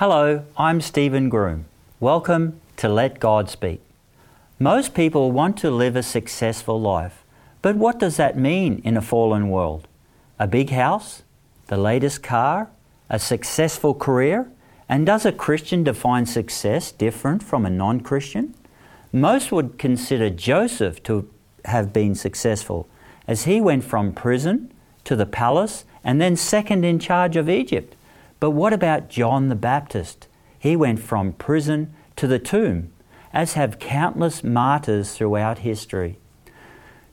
Hello, I'm Stephen Groom. Welcome to Let God Speak. Most people want to live a successful life, but what does that mean in a fallen world? A big house? The latest car? A successful career? And does a Christian define success different from a non Christian? Most would consider Joseph to have been successful, as he went from prison to the palace and then second in charge of Egypt. But what about John the Baptist? He went from prison to the tomb, as have countless martyrs throughout history.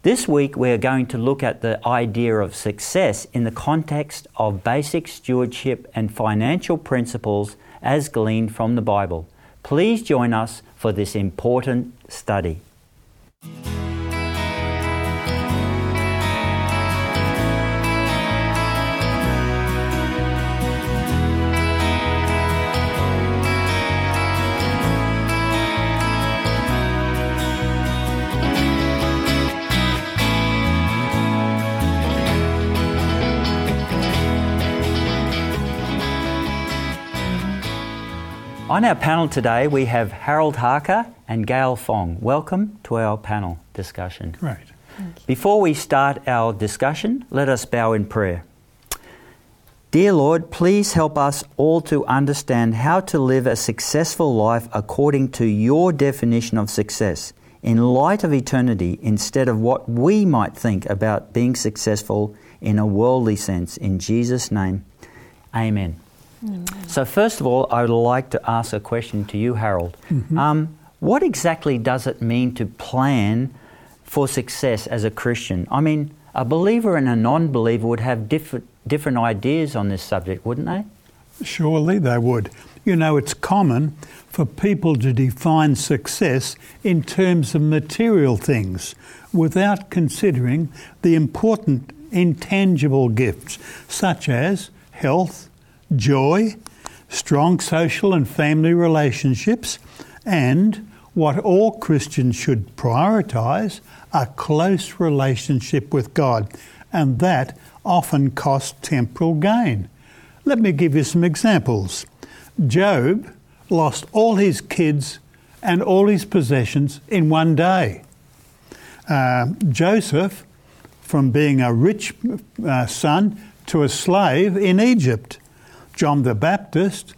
This week, we are going to look at the idea of success in the context of basic stewardship and financial principles as gleaned from the Bible. Please join us for this important study. On our panel today, we have Harold Harker and Gail Fong. Welcome to our panel discussion. Right. Before we start our discussion, let us bow in prayer. Dear Lord, please help us all to understand how to live a successful life according to your definition of success, in light of eternity, instead of what we might think about being successful in a worldly sense. In Jesus' name, amen. So, first of all, I would like to ask a question to you, Harold. Mm-hmm. Um, what exactly does it mean to plan for success as a Christian? I mean, a believer and a non believer would have different, different ideas on this subject, wouldn't they? Surely they would. You know, it's common for people to define success in terms of material things without considering the important intangible gifts such as health, joy, strong social and family relationships, and what all Christians should prioritize a close relationship with God, and that often costs temporal gain. Let me give you some examples. Job lost all his kids and all his possessions in one day. Uh, Joseph, from being a rich uh, son to a slave in Egypt. John the Baptist,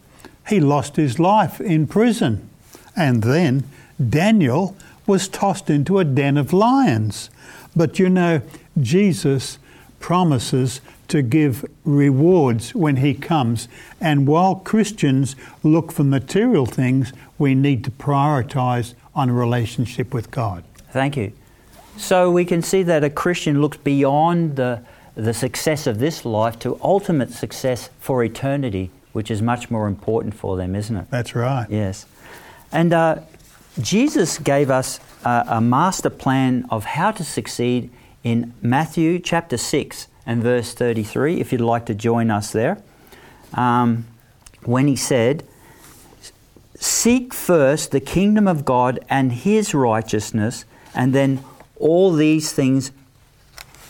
he lost his life in prison. And then Daniel was tossed into a den of lions. But you know, Jesus promises to give rewards when he comes. And while Christians look for material things, we need to prioritize on a relationship with God. Thank you. So, we can see that a Christian looks beyond the, the success of this life to ultimate success for eternity, which is much more important for them, isn't it? That's right. Yes. And uh, Jesus gave us a, a master plan of how to succeed in Matthew chapter 6 and verse 33, if you'd like to join us there. Um, when he said, Seek first the kingdom of God and his righteousness, and then all these things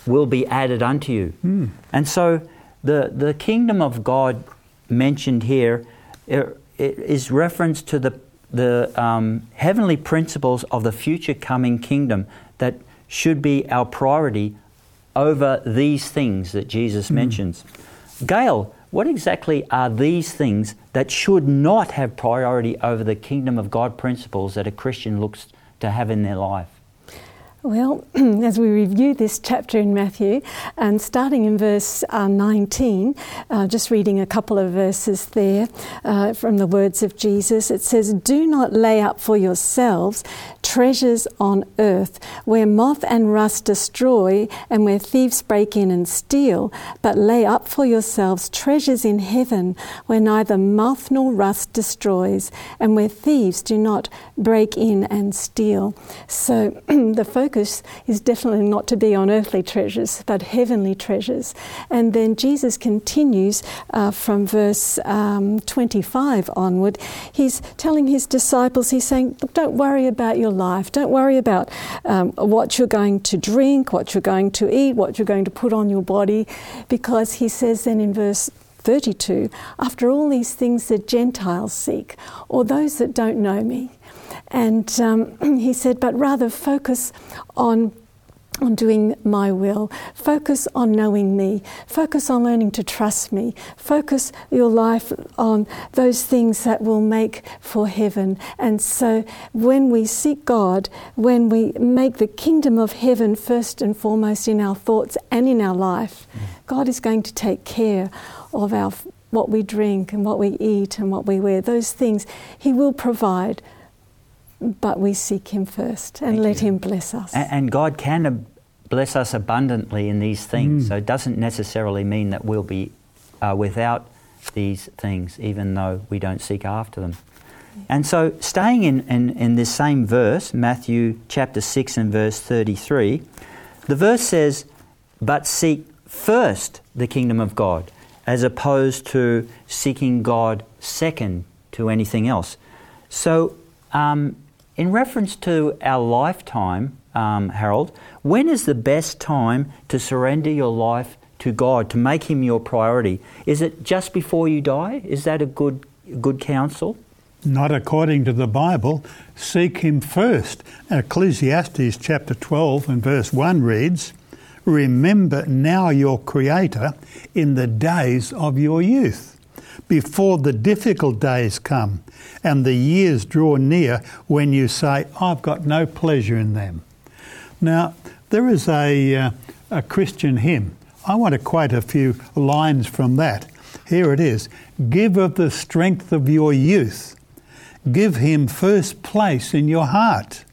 will be added unto you. Hmm. And so the, the kingdom of God mentioned here er, it is reference to the, the um, heavenly principles of the future coming kingdom that should be our priority over these things that Jesus mentions. Gail, what exactly are these things that should not have priority over the kingdom of God principles that a Christian looks to have in their life? Well, as we review this chapter in Matthew, and starting in verse uh, 19, uh, just reading a couple of verses there uh, from the words of Jesus, it says, Do not lay up for yourselves treasures on earth, where moth and rust destroy, and where thieves break in and steal, but lay up for yourselves treasures in heaven, where neither moth nor rust destroys, and where thieves do not break in and steal. So the focus is definitely not to be on earthly treasures, but heavenly treasures. And then Jesus continues uh, from verse um, 25 onward. He's telling his disciples, he's saying, don't worry about your life. Don't worry about um, what you're going to drink, what you're going to eat, what you're going to put on your body, because he says then in verse 32, after all these things the Gentiles seek, or those that don't know me. And um, he said, but rather focus on on doing my will. Focus on knowing me. Focus on learning to trust me. Focus your life on those things that will make for heaven. And so when we seek God, when we make the kingdom of heaven first and foremost in our thoughts and in our life, God is going to take care of our what we drink and what we eat and what we wear. Those things He will provide but we seek Him first and Thank let you. Him bless us. And, and God can ab- bless us abundantly in these things. Mm. So it doesn't necessarily mean that we'll be uh, without these things, even though we don't seek after them. And so, staying in, in, in this same verse, Matthew chapter 6 and verse 33, the verse says, But seek first the kingdom of God, as opposed to seeking God second to anything else. So, um, in reference to our lifetime, um, Harold, when is the best time to surrender your life to God, to make Him your priority? Is it just before you die? Is that a good, good counsel? Not according to the Bible. Seek him first. Ecclesiastes chapter 12 and verse 1 reads, Remember now your Creator in the days of your youth, before the difficult days come and the years draw near when you say, I've got no pleasure in them. Now, there is a, uh, a Christian hymn. I want to quote a few lines from that. Here it is Give of the strength of your youth, give him first place in your heart.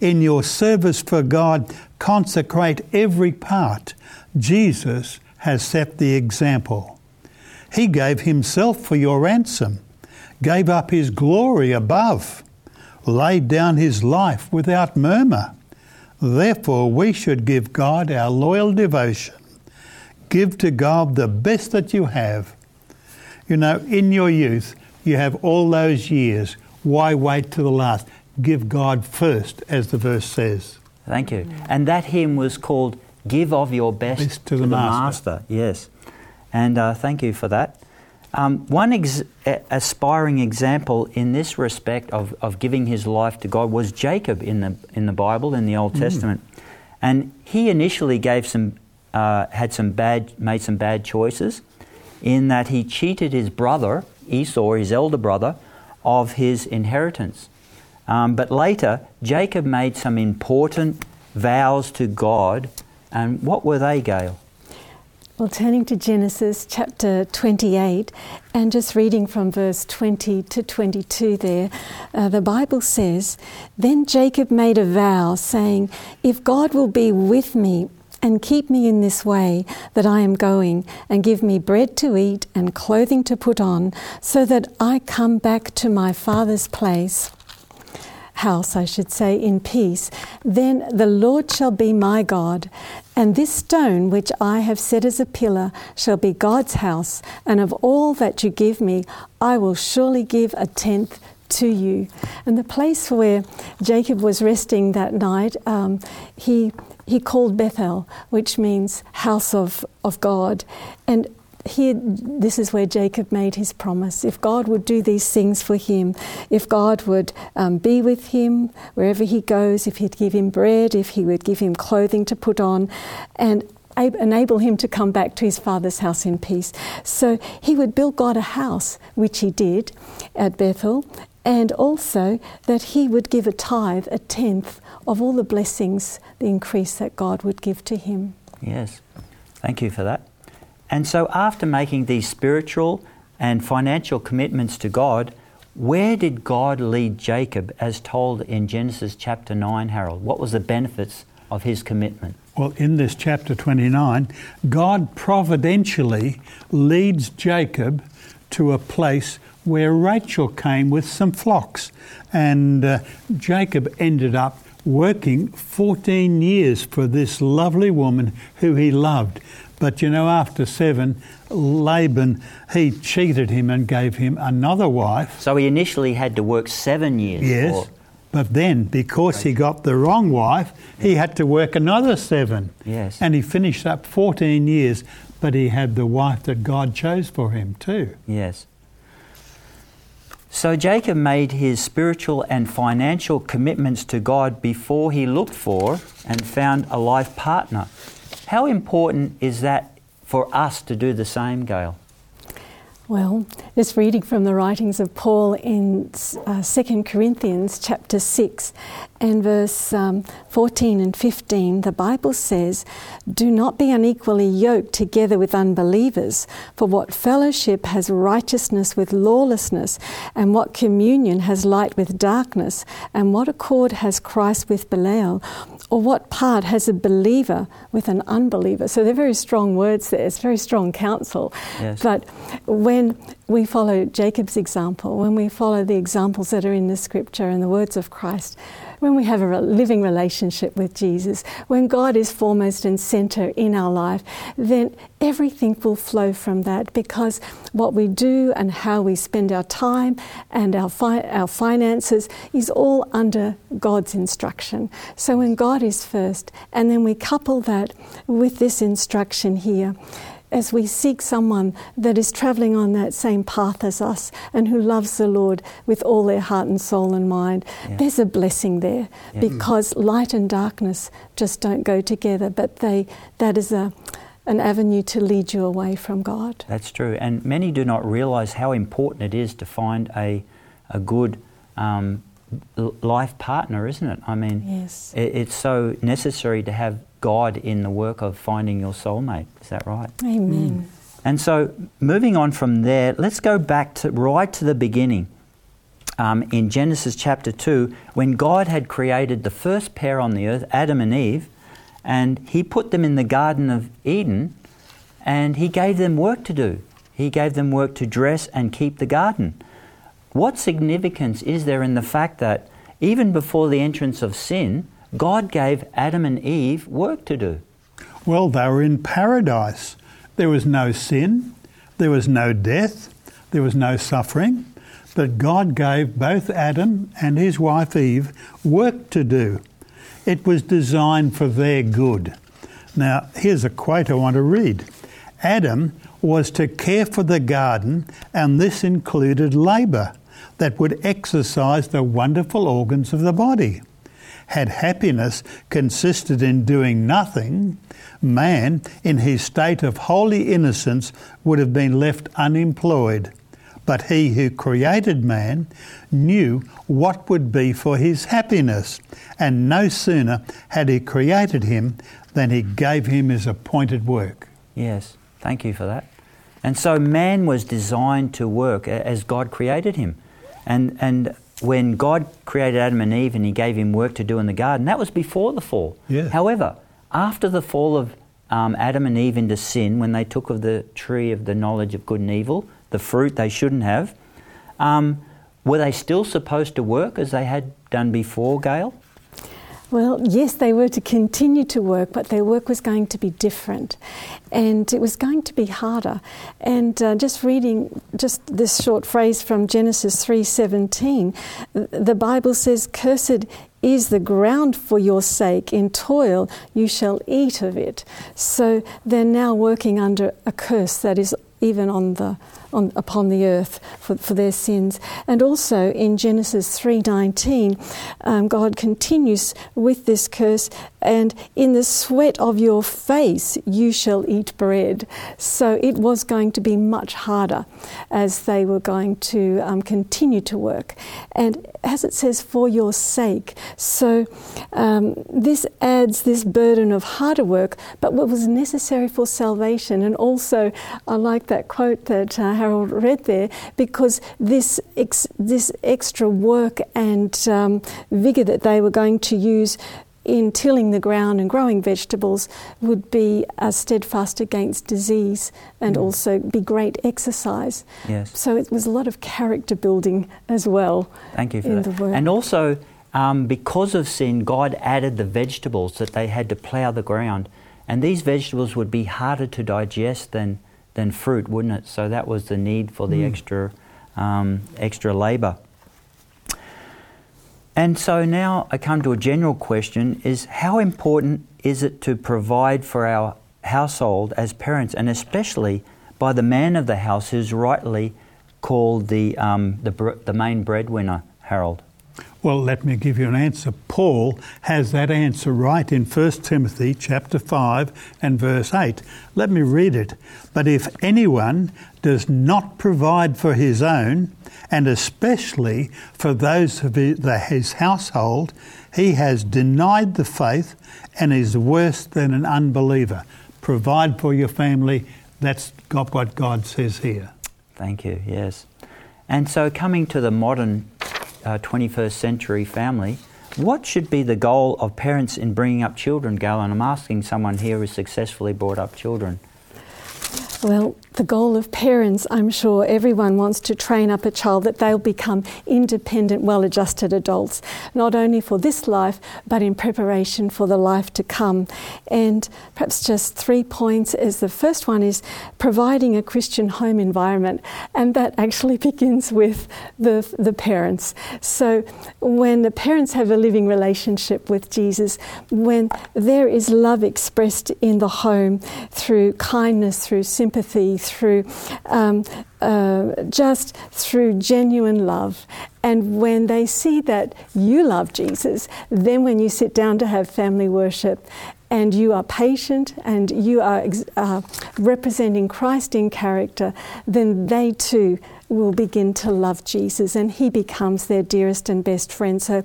In your service for God, consecrate every part. Jesus has set the example. He gave himself for your ransom, gave up his glory above, laid down his life without murmur. Therefore, we should give God our loyal devotion. Give to God the best that you have. You know, in your youth, you have all those years. Why wait to the last? Give God first, as the verse says. Thank you. And that hymn was called Give of Your Best, Best to the Master. Yes. And uh, thank you for that. Um, one ex- a- aspiring example in this respect of, of giving his life to God was Jacob in the, in the Bible, in the Old Testament. And he initially gave some, uh, had some bad, made some bad choices in that he cheated his brother, Esau, his elder brother, of his inheritance. Um, but later, Jacob made some important vows to God. And what were they, Gail? Well, turning to Genesis chapter 28 and just reading from verse 20 to 22 there, uh, the Bible says, Then Jacob made a vow, saying, If God will be with me and keep me in this way that I am going, and give me bread to eat and clothing to put on, so that I come back to my father's place house, I should say, in peace, then the Lord shall be my God, and this stone which I have set as a pillar shall be God's house, and of all that you give me, I will surely give a tenth to you. And the place where Jacob was resting that night, um, he he called Bethel, which means house of, of God. And here, this is where Jacob made his promise. If God would do these things for him, if God would um, be with him wherever he goes, if he'd give him bread, if he would give him clothing to put on, and enable him to come back to his father's house in peace. So he would build God a house, which he did at Bethel, and also that he would give a tithe, a tenth of all the blessings, the increase that God would give to him. Yes. Thank you for that. And so, after making these spiritual and financial commitments to God, where did God lead Jacob as told in Genesis chapter 9, Harold? What was the benefits of his commitment? Well, in this chapter 29, God providentially leads Jacob to a place where Rachel came with some flocks. And uh, Jacob ended up working 14 years for this lovely woman who he loved. But you know, after seven, Laban, he cheated him and gave him another wife. So, he initially had to work seven years. Yes. But then, because he got the wrong wife, he had to work another seven. Yes. And he finished up 14 years. but he had the wife that God chose for him too. Yes. So Jacob made his spiritual and financial commitments to God before he looked for and found a life partner. How important is that for us to do the same, Gail? Well, just reading from the writings of Paul in uh, 2 Corinthians chapter 6 and verse um, 14 and 15, the Bible says, Do not be unequally yoked together with unbelievers, for what fellowship has righteousness with lawlessness, and what communion has light with darkness, and what accord has Christ with Belial? Or what part has a believer with an unbeliever? So they're very strong words there. It's very strong counsel. Yes. But when we follow Jacob's example, when we follow the examples that are in the scripture and the words of Christ, when we have a living relationship with Jesus, when God is foremost and center in our life, then everything will flow from that because what we do and how we spend our time and our, fi- our finances is all under God's instruction. So when God is first, and then we couple that with this instruction here, as we seek someone that is traveling on that same path as us and who loves the Lord with all their heart and soul and mind, yeah. there's a blessing there yeah. because light and darkness just don't go together, but they that is a an avenue to lead you away from God. That's true, and many do not realize how important it is to find a a good um, life partner, isn't it? I mean, yes. it, it's so necessary to have God in the work of finding your soulmate. Is that right? Amen. Mm. And so, moving on from there, let's go back to right to the beginning. Um, in Genesis chapter 2, when God had created the first pair on the earth, Adam and Eve, and He put them in the Garden of Eden, and He gave them work to do. He gave them work to dress and keep the garden. What significance is there in the fact that even before the entrance of sin, God gave Adam and Eve work to do. Well, they were in paradise. There was no sin, there was no death, there was no suffering, but God gave both Adam and his wife Eve work to do. It was designed for their good. Now, here's a quote I want to read Adam was to care for the garden, and this included labour that would exercise the wonderful organs of the body. Had happiness consisted in doing nothing, man, in his state of holy innocence, would have been left unemployed. But he who created man knew what would be for his happiness, and no sooner had he created him than he gave him his appointed work. Yes, thank you for that. And so man was designed to work as God created him. And, and when God created Adam and Eve and He gave him work to do in the garden, that was before the fall. Yeah. However, after the fall of um, Adam and Eve into sin, when they took of the tree of the knowledge of good and evil, the fruit they shouldn't have, um, were they still supposed to work as they had done before, Gail? Well, yes, they were to continue to work, but their work was going to be different, and it was going to be harder. And uh, just reading just this short phrase from Genesis three seventeen, the Bible says, "Cursed is the ground for your sake. In toil you shall eat of it." So they're now working under a curse that is even on the on, upon the earth for, for their sins. And also in Genesis 3:19, um, God continues with this curse, and in the sweat of your face you shall eat bread. So it was going to be much harder as they were going to um, continue to work. And as it says, for your sake. So um, this adds this burden of harder work, but what was necessary for salvation. And also, I like that quote that uh, Harold read there because this ex- this extra work and um, vigor that they were going to use in tilling the ground and growing vegetables would be uh, steadfast against disease and mm. also be great exercise. Yes. So it was a lot of character building as well. Thank you for that. And also, um, because of sin, God added the vegetables that they had to plough the ground. And these vegetables would be harder to digest than than fruit, wouldn't it? So that was the need for the mm. extra um, extra labour. And so now I come to a general question: Is how important is it to provide for our household as parents, and especially by the man of the house who's rightly called the, um, the, br- the main breadwinner, Harold? Well, let me give you an answer. Paul has that answer right in 1 Timothy chapter 5 and verse 8. Let me read it. But if anyone does not provide for his own, and especially for those of his household, he has denied the faith and is worse than an unbeliever. Provide for your family. That's what God says here. Thank you, yes. And so, coming to the modern uh, 21st century family, what should be the goal of parents in bringing up children, Gail? And I'm asking someone here who successfully brought up children. Well, the goal of parents, I'm sure everyone wants to train up a child that they'll become independent, well adjusted adults, not only for this life, but in preparation for the life to come. And perhaps just three points is the first one is providing a Christian home environment, and that actually begins with the, the parents. So when the parents have a living relationship with Jesus, when there is love expressed in the home through kindness, through sympathy, sympathy, through um, uh, just through genuine love. And when they see that you love Jesus, then when you sit down to have family worship and you are patient and you are uh, representing Christ in character, then they too will begin to love Jesus and he becomes their dearest and best friend. So,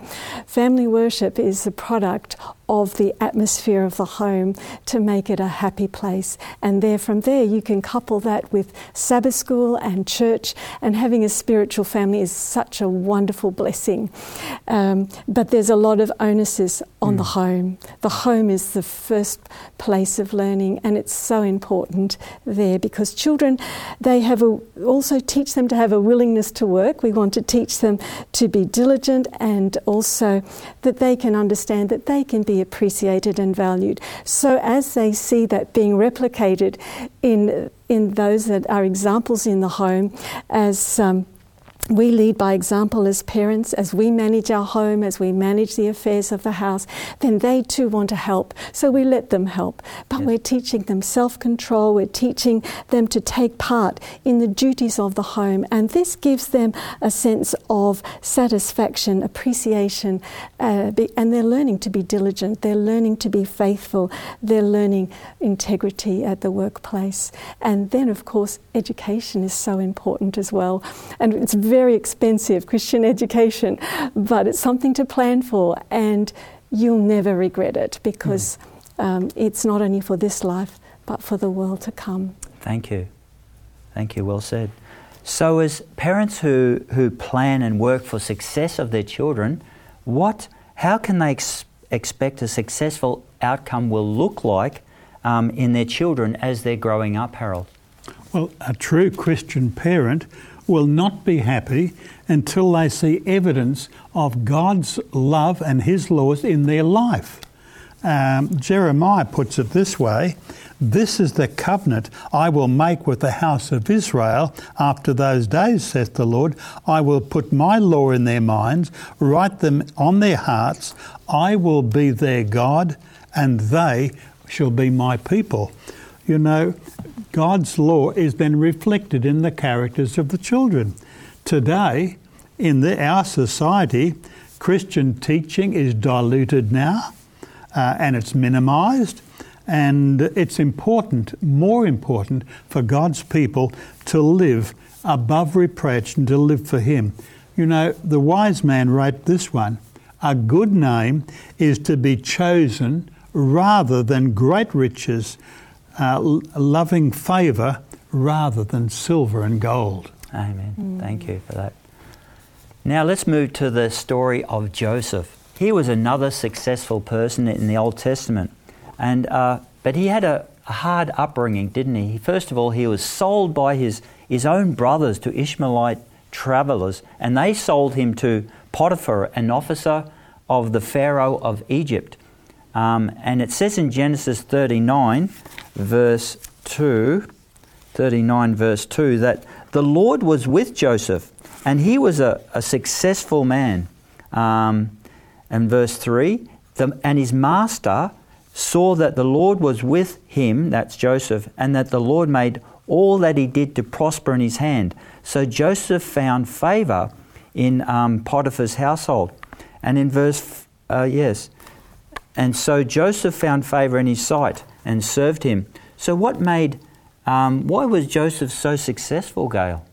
family worship is the product of the atmosphere of the home to make it a happy place. And there, from there, you can couple that with Sabbath school and church, and having a spiritual family is such a wonderful blessing. Um, but there's a lot of onuses on mm. the home. The home is the first place of learning, and it's so important there because children, they have a, also teach them to have a willingness to work. We want to teach them to be diligent and also that they can understand that they can be appreciated and valued. So as they see that being replicated in in those that are examples in the home, as um, we lead by example as parents, as we manage our home, as we manage the affairs of the house, then they too want to help. So we let them help. But yes. we're teaching them self control, we're teaching them to take part in the duties of the home. And this gives them a sense of satisfaction, appreciation, uh, be, and they're learning to be diligent, they're learning to be faithful, they're learning integrity at the workplace. And then, of course, education is so important as well. And it's very expensive Christian education, but it's something to plan for, and you'll never regret it because mm. um, it's not only for this life but for the world to come. Thank you. Thank you. Well said. So, as parents who, who plan and work for success of their children, what, how can they ex- expect a successful outcome will look like um, in their children as they're growing up, Harold? Well, a true Christian parent will not be happy until they see evidence of God's love and His laws in their life. Um, Jeremiah puts it this way This is the covenant I will make with the house of Israel after those days, saith the Lord. I will put my law in their minds, write them on their hearts. I will be their God, and they shall be my people. You know, God's law is then reflected in the characters of the children. Today, in the, our society, Christian teaching is diluted now uh, and it's minimized. And it's important, more important, for God's people to live above reproach and to live for Him. You know, the wise man wrote this one A good name is to be chosen rather than great riches uh, loving favour rather than silver and gold. Amen. Mm. Thank you for that. Now let's move to the story of Joseph. He was another successful person in the Old Testament, and uh, but he had a, a hard upbringing, didn't he? First of all, he was sold by his his own brothers to Ishmaelite travelers, and they sold him to Potiphar, an officer of the Pharaoh of Egypt. Um, and it says in Genesis 39, verse 2, 39, verse 2, that the Lord was with Joseph and he was a, a successful man. Um, and verse 3, the, and his master saw that the Lord was with him, that's Joseph, and that the Lord made all that he did to prosper in his hand. So Joseph found favor in um, Potiphar's household. And in verse, uh, yes, and so Joseph found favor in his sight and served him. So, what made, um, why was Joseph so successful, Gail?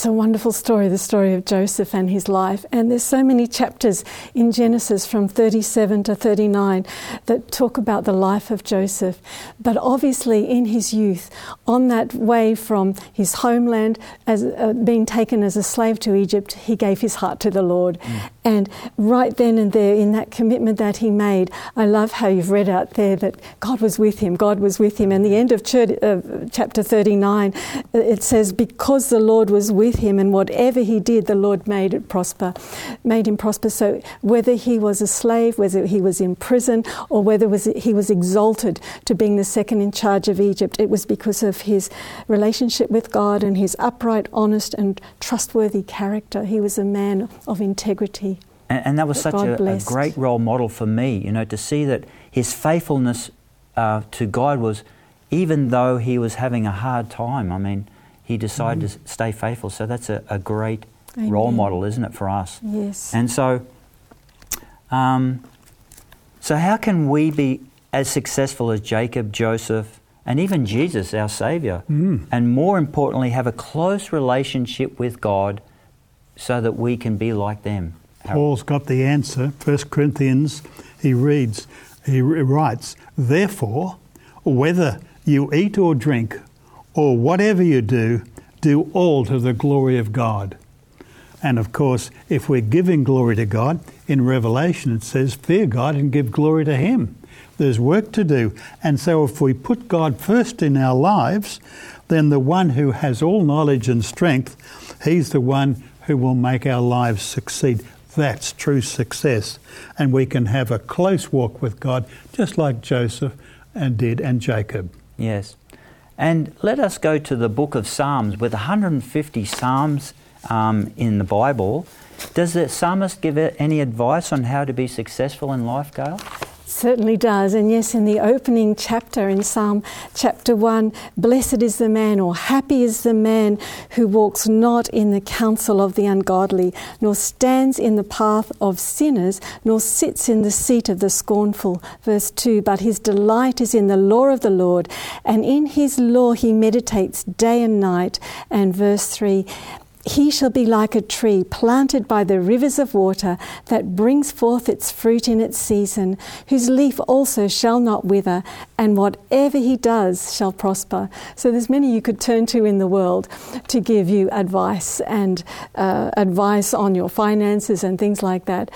It's a wonderful story, the story of Joseph and his life. And there's so many chapters in Genesis from 37 to 39 that talk about the life of Joseph. But obviously, in his youth, on that way from his homeland, as uh, being taken as a slave to Egypt, he gave his heart to the Lord. Mm. And right then and there, in that commitment that he made, I love how you've read out there that God was with him. God was with him. And the end of uh, chapter 39, it says, Because the Lord was with him, and whatever he did, the Lord made it prosper, made him prosper. So whether he was a slave, whether he was in prison, or whether was he was exalted to being the second in charge of Egypt, it was because of his relationship with God and his upright, honest, and trustworthy character. He was a man of integrity. And, and that was such a, a, great role model for me, you know, to see that his faithfulness uh, to God was, even though he was having a hard time, I mean, he decided mm. to stay faithful. So that's a, a great Amen. role model, isn't it, for us? Yes. And so, um, so how can we be as successful as Jacob, Joseph, and even Jesus, our Saviour? Mm. And more importantly, have a close relationship with God so that we can be like them. Paul's got the answer. 1 Corinthians, he reads, he writes, Therefore, whether you eat or drink, or whatever you do, do all to the glory of God. And of course, if we're giving glory to God, in Revelation it says, Fear God and give glory to Him. There's work to do. And so, if we put God first in our lives, then the one who has all knowledge and strength, He's the one who will make our lives succeed. That's true success. And we can have a close walk with God, just like Joseph and did and Jacob. Yes. And let us go to the book of Psalms with 150 Psalms um, in the Bible. Does the psalmist give any advice on how to be successful in life, Gail? Certainly does. And yes, in the opening chapter in Psalm chapter 1, blessed is the man or happy is the man who walks not in the counsel of the ungodly, nor stands in the path of sinners, nor sits in the seat of the scornful. Verse 2 But his delight is in the law of the Lord, and in his law he meditates day and night. And verse 3 he shall be like a tree planted by the rivers of water that brings forth its fruit in its season, whose leaf also shall not wither, and whatever he does shall prosper. So there's many you could turn to in the world to give you advice and uh, advice on your finances and things like that.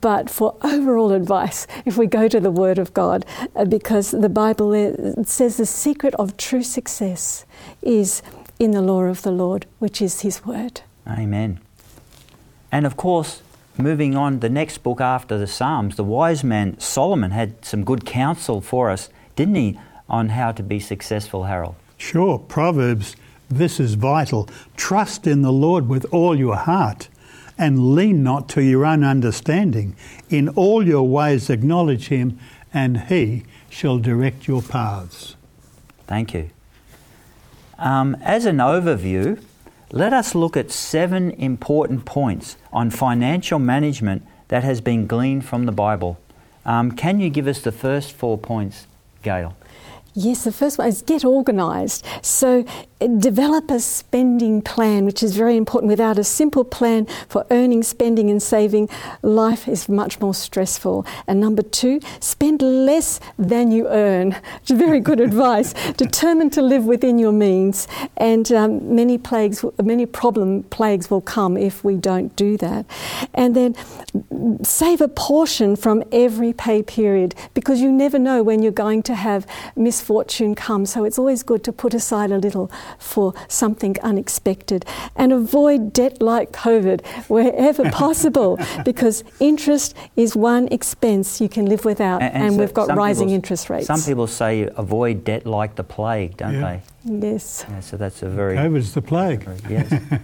But for overall advice, if we go to the Word of God, uh, because the Bible says the secret of true success is in the law of the Lord, which is His word. Amen. And of course, moving on, the next book after the Psalms, the wise man Solomon had some good counsel for us, didn't he, on how to be successful, Harold? Sure. Proverbs, this is vital. Trust in the Lord with all your heart and lean not to your own understanding. In all your ways acknowledge him, and he shall direct your paths. Thank you. Um, as an overview, let us look at seven important points on financial management that has been gleaned from the Bible. Um, can you give us the first four points, Gail? Yes, the first one is get organised. So develop a spending plan, which is very important. Without a simple plan for earning, spending, and saving, life is much more stressful. And number two, spend less than you earn. Which is very good advice. Determined to live within your means, and um, many plagues, many problem plagues will come if we don't do that. And then save a portion from every pay period because you never know when you're going to have misfortune come. So it's always good to put aside a little for something unexpected and avoid debt like COVID wherever possible because interest is one expense you can live without and, and, and so we've got rising interest rates. Some people say avoid debt like the plague, don't yeah. they? Yes. Yeah, so that's a very. COVID's the plague. Yes.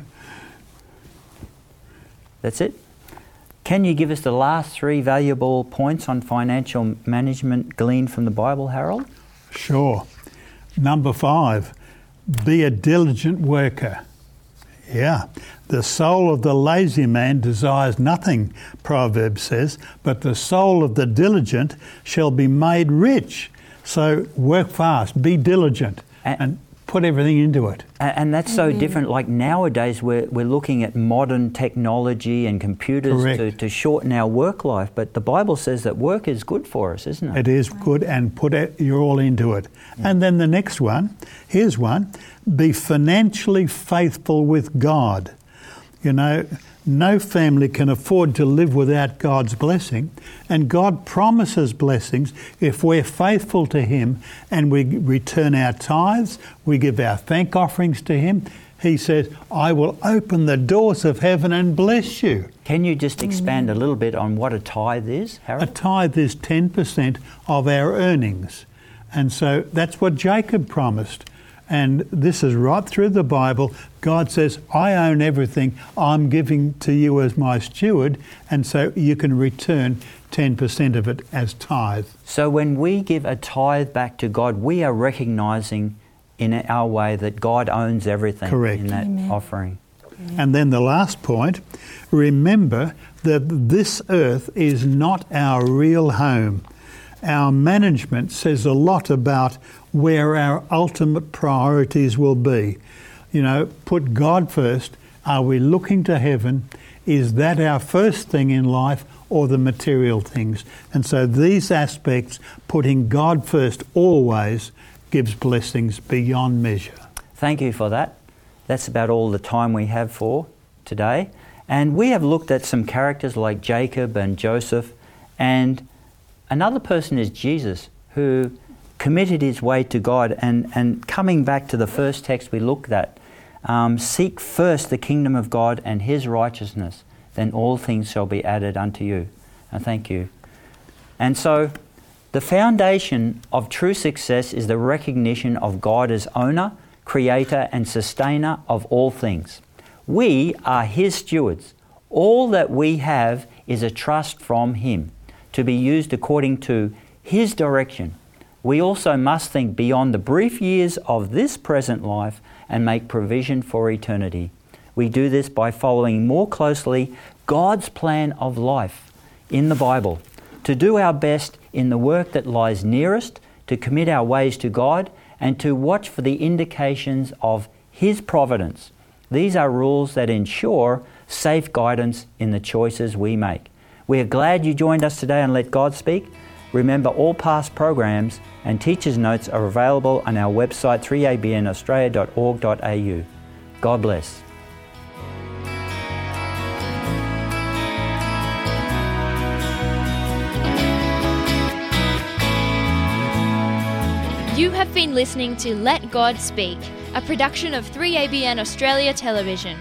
that's it. Can you give us the last three valuable points on financial management gleaned from the Bible, Harold? Sure. Number five, be a diligent worker. Yeah, the soul of the lazy man desires nothing, Proverbs says, but the soul of the diligent shall be made rich. So work fast, be diligent, And- and put everything into it. A- And that's so mm-hmm. different. Like nowadays, we're, we're looking at modern technology and computers Correct. to, to shorten our work life. But the Bible says that work is good for us, isn't it? It is good, and put it, you're all into it. Mm. And then the next one, here's one: be financially faithful with God. You know, no family can afford to live without God's blessing, and God promises blessings if we're faithful to Him and we return our tithes, we give our thank offerings to Him. He says, I will open the doors of heaven and bless you. Can you just expand a little bit on what a tithe is, Harold? A tithe is 10% of our earnings. And so that's what Jacob promised. And this is right through the Bible. God says, I own everything. I'm giving to you as my steward. And so you can return 10% of it as tithe. So when we give a tithe back to God, we are recognizing in our way that God owns everything Correct. in that Amen. offering. And then the last point remember that this earth is not our real home. Our management says a lot about where our ultimate priorities will be. You know, put God first. Are we looking to heaven? Is that our first thing in life or the material things? And so these aspects, putting God first always, gives blessings beyond measure. Thank you for that. That's about all the time we have for today. And we have looked at some characters like Jacob and Joseph, and another person is Jesus, who committed his way to God. And, and coming back to the first text we looked at, um, seek first the kingdom of God and his righteousness, then all things shall be added unto you. And thank you. And so, the foundation of true success is the recognition of God as owner, creator, and sustainer of all things. We are His stewards. All that we have is a trust from Him to be used according to His direction. We also must think beyond the brief years of this present life and make provision for eternity. We do this by following more closely God's plan of life in the Bible, to do our best in the work that lies nearest, to commit our ways to God, and to watch for the indications of His providence. These are rules that ensure safe guidance in the choices we make. We are glad you joined us today and let God speak. Remember, all past programs and teachers' notes are available on our website 3abnaustralia.org.au. God bless. You have been listening to Let God Speak, a production of 3ABN Australia Television.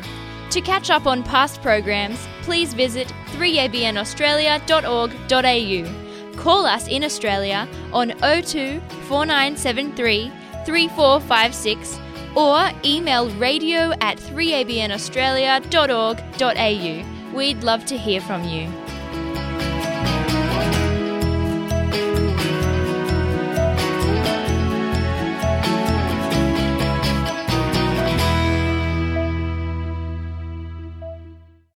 To catch up on past programs, please visit 3abnaustralia.org.au. Call us in Australia on 02 4973 3456 or email radio at 3abnaustralia.org.au. We'd love to hear from you.